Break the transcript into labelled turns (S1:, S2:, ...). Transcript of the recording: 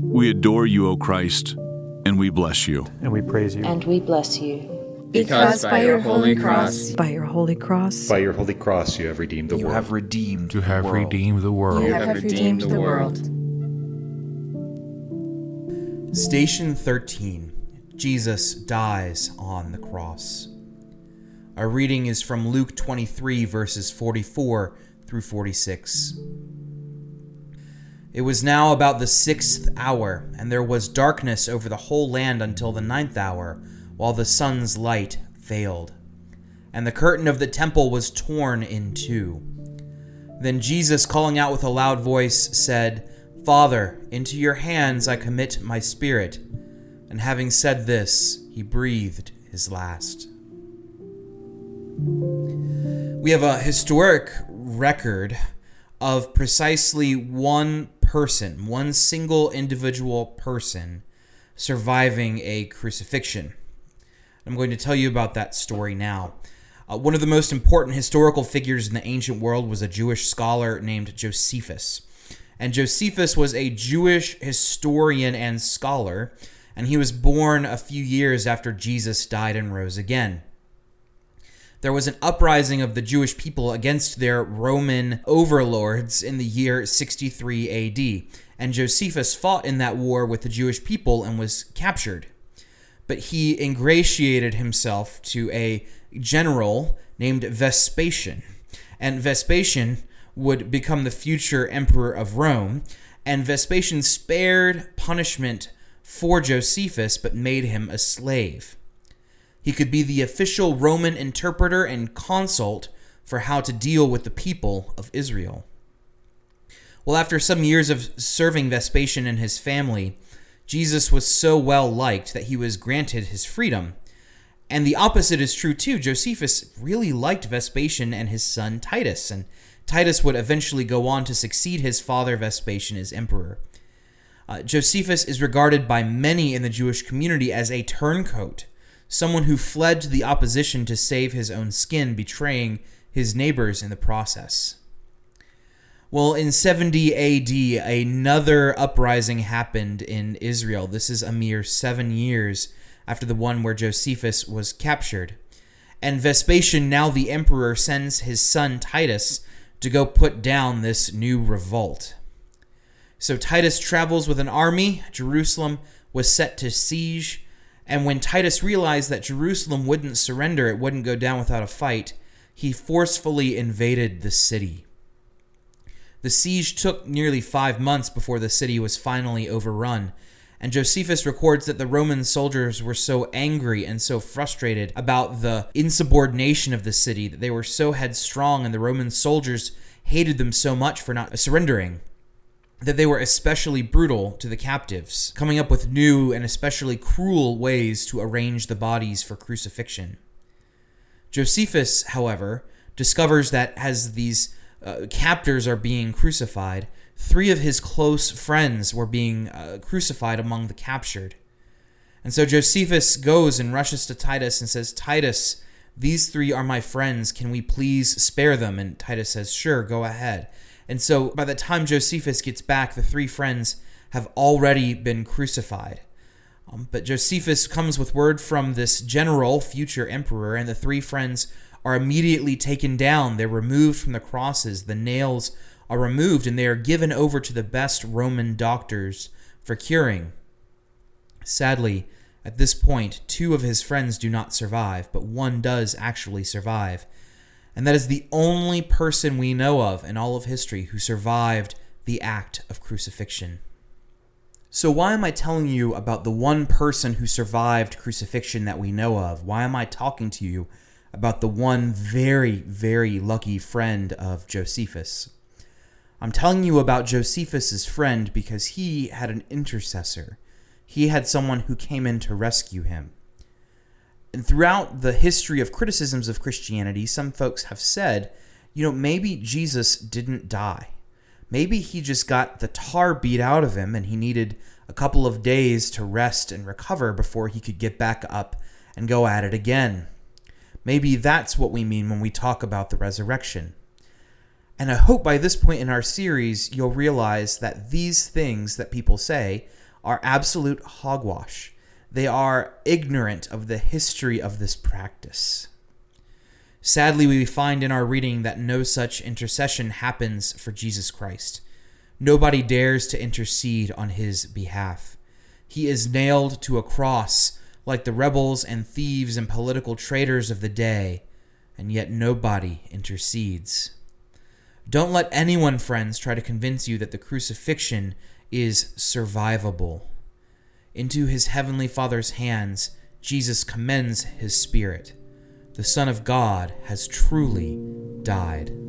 S1: We adore you, O Christ, and we bless you.
S2: And we praise you.
S3: And we bless you.
S4: Because by your holy cross,
S5: by your holy cross,
S6: by your holy cross, you have redeemed the
S7: you
S6: world.
S7: have redeemed
S8: You have
S7: world.
S8: redeemed the world.
S4: you have redeemed the world.
S9: Station 13 Jesus dies on the cross. Our reading is from Luke 23, verses 44 through 46. It was now about the sixth hour, and there was darkness over the whole land until the ninth hour, while the sun's light failed. And the curtain of the temple was torn in two. Then Jesus, calling out with a loud voice, said, Father, into your hands I commit my spirit. And having said this, he breathed his last. We have a historic record of precisely one person, one single individual person, surviving a crucifixion. I'm going to tell you about that story now. Uh, one of the most important historical figures in the ancient world was a Jewish scholar named Josephus. And Josephus was a Jewish historian and scholar, and he was born a few years after Jesus died and rose again. There was an uprising of the Jewish people against their Roman overlords in the year 63 AD, and Josephus fought in that war with the Jewish people and was captured. But he ingratiated himself to a general named Vespasian, and Vespasian would become the future emperor of Rome, and Vespasian spared punishment for Josephus but made him a slave. He could be the official Roman interpreter and consult for how to deal with the people of Israel. Well, after some years of serving Vespasian and his family, Jesus was so well liked that he was granted his freedom. And the opposite is true too. Josephus really liked Vespasian and his son Titus, and Titus would eventually go on to succeed his father Vespasian as emperor. Uh, Josephus is regarded by many in the Jewish community as a turncoat, someone who fled to the opposition to save his own skin, betraying his neighbors in the process. Well, in 70 AD, another uprising happened in Israel. This is a mere seven years after the one where Josephus was captured. And Vespasian, now the emperor, sends his son Titus to go put down this new revolt. So Titus travels with an army. Jerusalem was set to siege. And when Titus realized that Jerusalem wouldn't surrender, it wouldn't go down without a fight, he forcefully invaded the city. The siege took nearly five months before the city was finally overrun, and Josephus records that the Roman soldiers were so angry and so frustrated about the insubordination of the city that they were so headstrong, and the Roman soldiers hated them so much for not surrendering that they were especially brutal to the captives, coming up with new and especially cruel ways to arrange the bodies for crucifixion. Josephus, however, discovers that as these uh, captors are being crucified, three of his close friends were being uh, crucified among the captured. And so Josephus goes and rushes to Titus and says, Titus, these three are my friends. Can we please spare them? And Titus says, Sure, go ahead. And so by the time Josephus gets back, the three friends have already been crucified. Um, but Josephus comes with word from this general, future emperor, and the three friends are immediately taken down. They're removed from the crosses. The nails are removed, and they are given over to the best Roman doctors for curing. Sadly, at this point, two of his friends do not survive, but one does actually survive. And that is the only person we know of in all of history who survived the act of crucifixion. So, why am I telling you about the one person who survived crucifixion that we know of? Why am I talking to you about the one very, very lucky friend of Josephus? I'm telling you about Josephus's friend because he had an intercessor. He had someone who came in to rescue him. And throughout the history of criticisms of Christianity, some folks have said, you know, maybe Jesus didn't die. Maybe he just got the tar beat out of him and he needed a couple of days to rest and recover before he could get back up and go at it again. Maybe that's what we mean when we talk about the resurrection. And I hope by this point in our series, you'll realize that these things that people say are absolute hogwash. They are ignorant of the history of this practice. Sadly, we find in our reading that no such intercession happens for Jesus Christ. Nobody dares to intercede on his behalf. He is nailed to a cross like the rebels and thieves and political traitors of the day, and yet nobody intercedes. Don't let anyone, friends, try to convince you that the crucifixion is survivable. Into his heavenly Father's hands, Jesus commends his spirit. The Son of God has truly died.